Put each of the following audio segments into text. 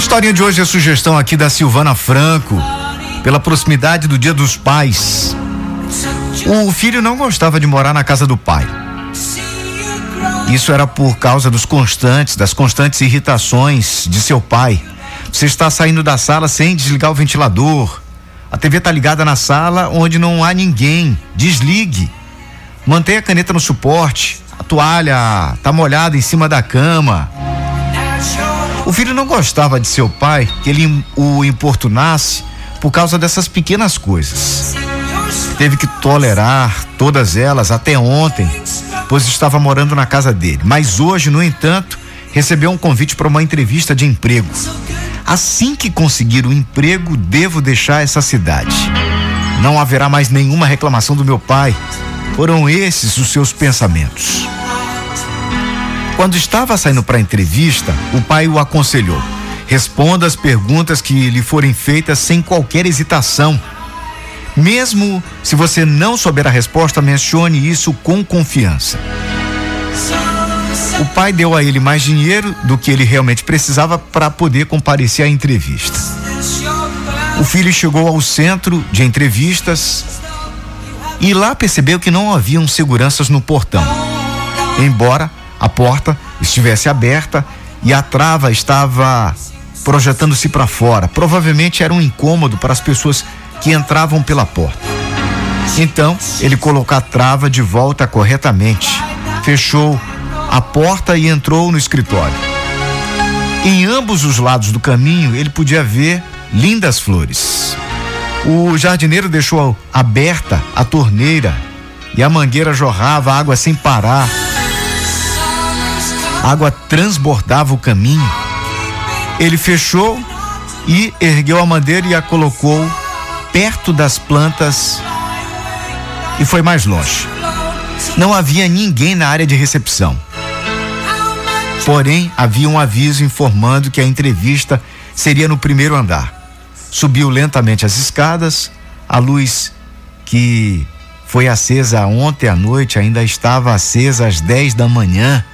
historinha de hoje é sugestão aqui da Silvana Franco, pela proximidade do Dia dos Pais. O filho não gostava de morar na casa do pai. Isso era por causa dos constantes, das constantes irritações de seu pai. Você está saindo da sala sem desligar o ventilador. A TV está ligada na sala onde não há ninguém. Desligue. Mantenha a caneta no suporte. A toalha está molhada em cima da cama. Filho não gostava de seu pai que ele o importunasse por causa dessas pequenas coisas. Teve que tolerar todas elas até ontem, pois estava morando na casa dele. Mas hoje, no entanto, recebeu um convite para uma entrevista de emprego. Assim que conseguir o emprego, devo deixar essa cidade. Não haverá mais nenhuma reclamação do meu pai. Foram esses os seus pensamentos. Quando estava saindo para a entrevista, o pai o aconselhou: responda as perguntas que lhe forem feitas sem qualquer hesitação. Mesmo se você não souber a resposta, mencione isso com confiança. O pai deu a ele mais dinheiro do que ele realmente precisava para poder comparecer à entrevista. O filho chegou ao centro de entrevistas e lá percebeu que não haviam seguranças no portão. Embora a porta estivesse aberta e a trava estava projetando-se para fora. Provavelmente era um incômodo para as pessoas que entravam pela porta. Então, ele colocou a trava de volta corretamente, fechou a porta e entrou no escritório. Em ambos os lados do caminho, ele podia ver lindas flores. O jardineiro deixou aberta a torneira e a mangueira jorrava água sem parar. Água transbordava o caminho. Ele fechou e ergueu a madeira e a colocou perto das plantas e foi mais longe. Não havia ninguém na área de recepção. Porém, havia um aviso informando que a entrevista seria no primeiro andar. Subiu lentamente as escadas, a luz que foi acesa ontem à noite ainda estava acesa às 10 da manhã.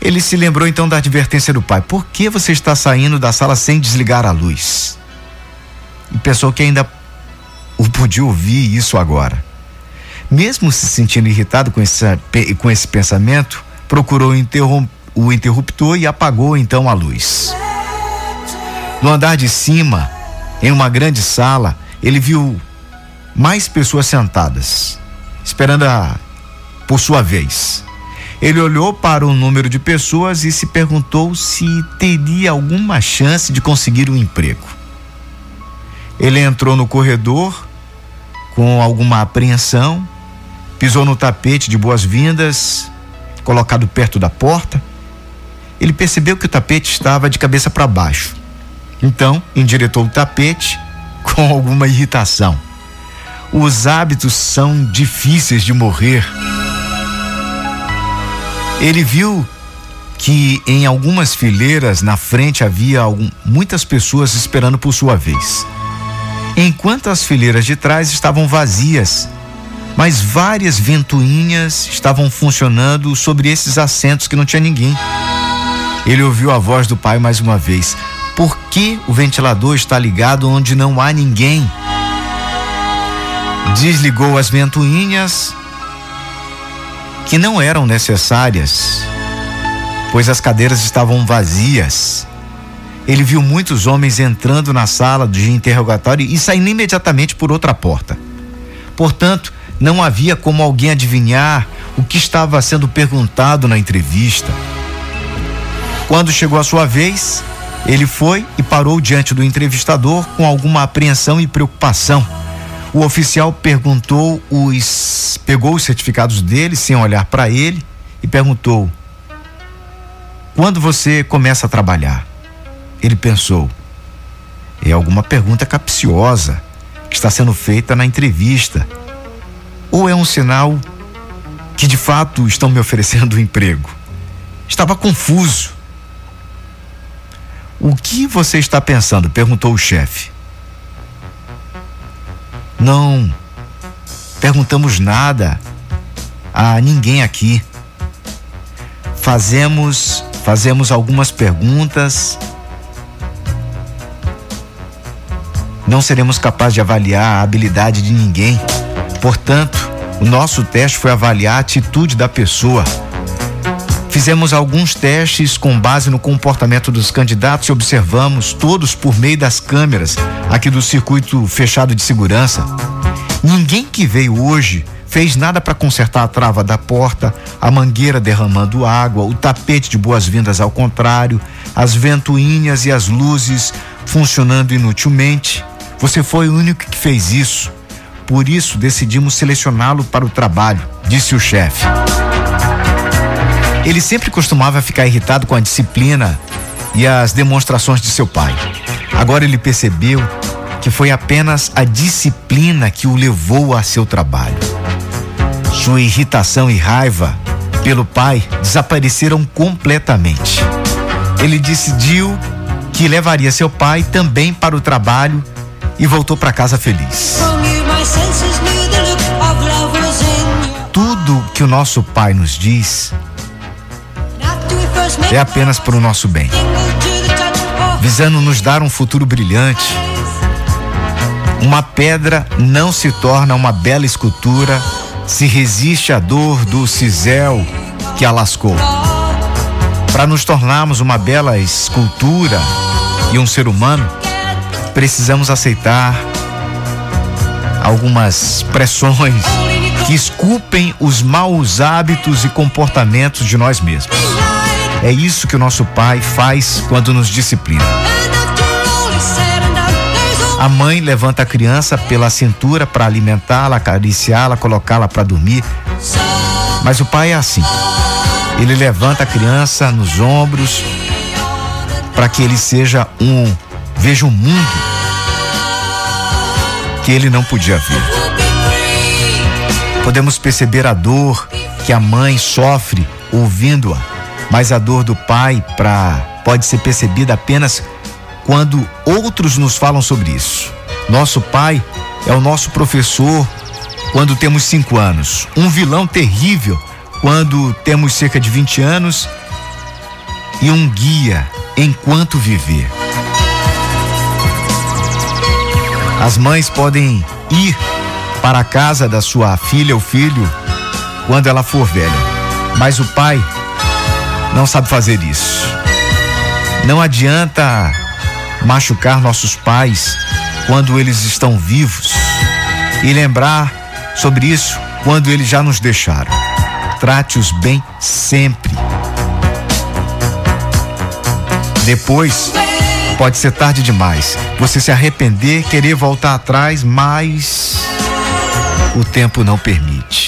Ele se lembrou então da advertência do pai: Por que você está saindo da sala sem desligar a luz? E pensou que ainda o podia ouvir isso agora. Mesmo se sentindo irritado com esse, com esse pensamento, procurou o interruptor e apagou então a luz. No andar de cima, em uma grande sala, ele viu mais pessoas sentadas, esperando a, por sua vez. Ele olhou para o número de pessoas e se perguntou se teria alguma chance de conseguir um emprego. Ele entrou no corredor com alguma apreensão, pisou no tapete de boas-vindas, colocado perto da porta. Ele percebeu que o tapete estava de cabeça para baixo. Então, endireitou o tapete com alguma irritação. Os hábitos são difíceis de morrer. Ele viu que em algumas fileiras na frente havia algum, muitas pessoas esperando por sua vez. Enquanto as fileiras de trás estavam vazias, mas várias ventoinhas estavam funcionando sobre esses assentos que não tinha ninguém. Ele ouviu a voz do pai mais uma vez. Por que o ventilador está ligado onde não há ninguém? Desligou as ventoinhas que não eram necessárias, pois as cadeiras estavam vazias. Ele viu muitos homens entrando na sala de interrogatório e saindo imediatamente por outra porta. Portanto, não havia como alguém adivinhar o que estava sendo perguntado na entrevista. Quando chegou a sua vez, ele foi e parou diante do entrevistador com alguma apreensão e preocupação. O oficial perguntou os pegou os certificados dele sem olhar para ele e perguntou: "Quando você começa a trabalhar?" Ele pensou: "É alguma pergunta capciosa que está sendo feita na entrevista ou é um sinal que de fato estão me oferecendo um emprego?" Estava confuso. O que você está pensando? perguntou o chefe. Não perguntamos nada a ninguém aqui. Fazemos, fazemos algumas perguntas. Não seremos capazes de avaliar a habilidade de ninguém. Portanto, o nosso teste foi avaliar a atitude da pessoa Fizemos alguns testes com base no comportamento dos candidatos e observamos todos por meio das câmeras aqui do circuito fechado de segurança. Ninguém que veio hoje fez nada para consertar a trava da porta, a mangueira derramando água, o tapete de boas-vindas ao contrário, as ventoinhas e as luzes funcionando inutilmente. Você foi o único que fez isso. Por isso decidimos selecioná-lo para o trabalho, disse o chefe. Ele sempre costumava ficar irritado com a disciplina e as demonstrações de seu pai. Agora ele percebeu que foi apenas a disciplina que o levou a seu trabalho. Sua irritação e raiva pelo pai desapareceram completamente. Ele decidiu que levaria seu pai também para o trabalho e voltou para casa feliz. Tudo que o nosso pai nos diz é apenas para o nosso bem, visando nos dar um futuro brilhante. Uma pedra não se torna uma bela escultura se resiste à dor do cisel que a lascou. Para nos tornarmos uma bela escultura e um ser humano, precisamos aceitar algumas pressões que esculpem os maus hábitos e comportamentos de nós mesmos. É isso que o nosso Pai faz quando nos disciplina. A mãe levanta a criança pela cintura para alimentá-la, acariciá-la, colocá-la para dormir. Mas o pai é assim. Ele levanta a criança nos ombros para que ele seja um veja um mundo que ele não podia ver. Podemos perceber a dor que a mãe sofre ouvindo-a, mas a dor do pai para pode ser percebida apenas quando outros nos falam sobre isso. Nosso pai é o nosso professor quando temos cinco anos, um vilão terrível quando temos cerca de 20 anos e um guia enquanto viver. As mães podem ir para a casa da sua filha ou filho quando ela for velha, mas o pai não sabe fazer isso. Não adianta machucar nossos pais quando eles estão vivos e lembrar sobre isso quando eles já nos deixaram. Trate-os bem sempre. Depois, pode ser tarde demais. Você se arrepender, querer voltar atrás, mas o tempo não permite.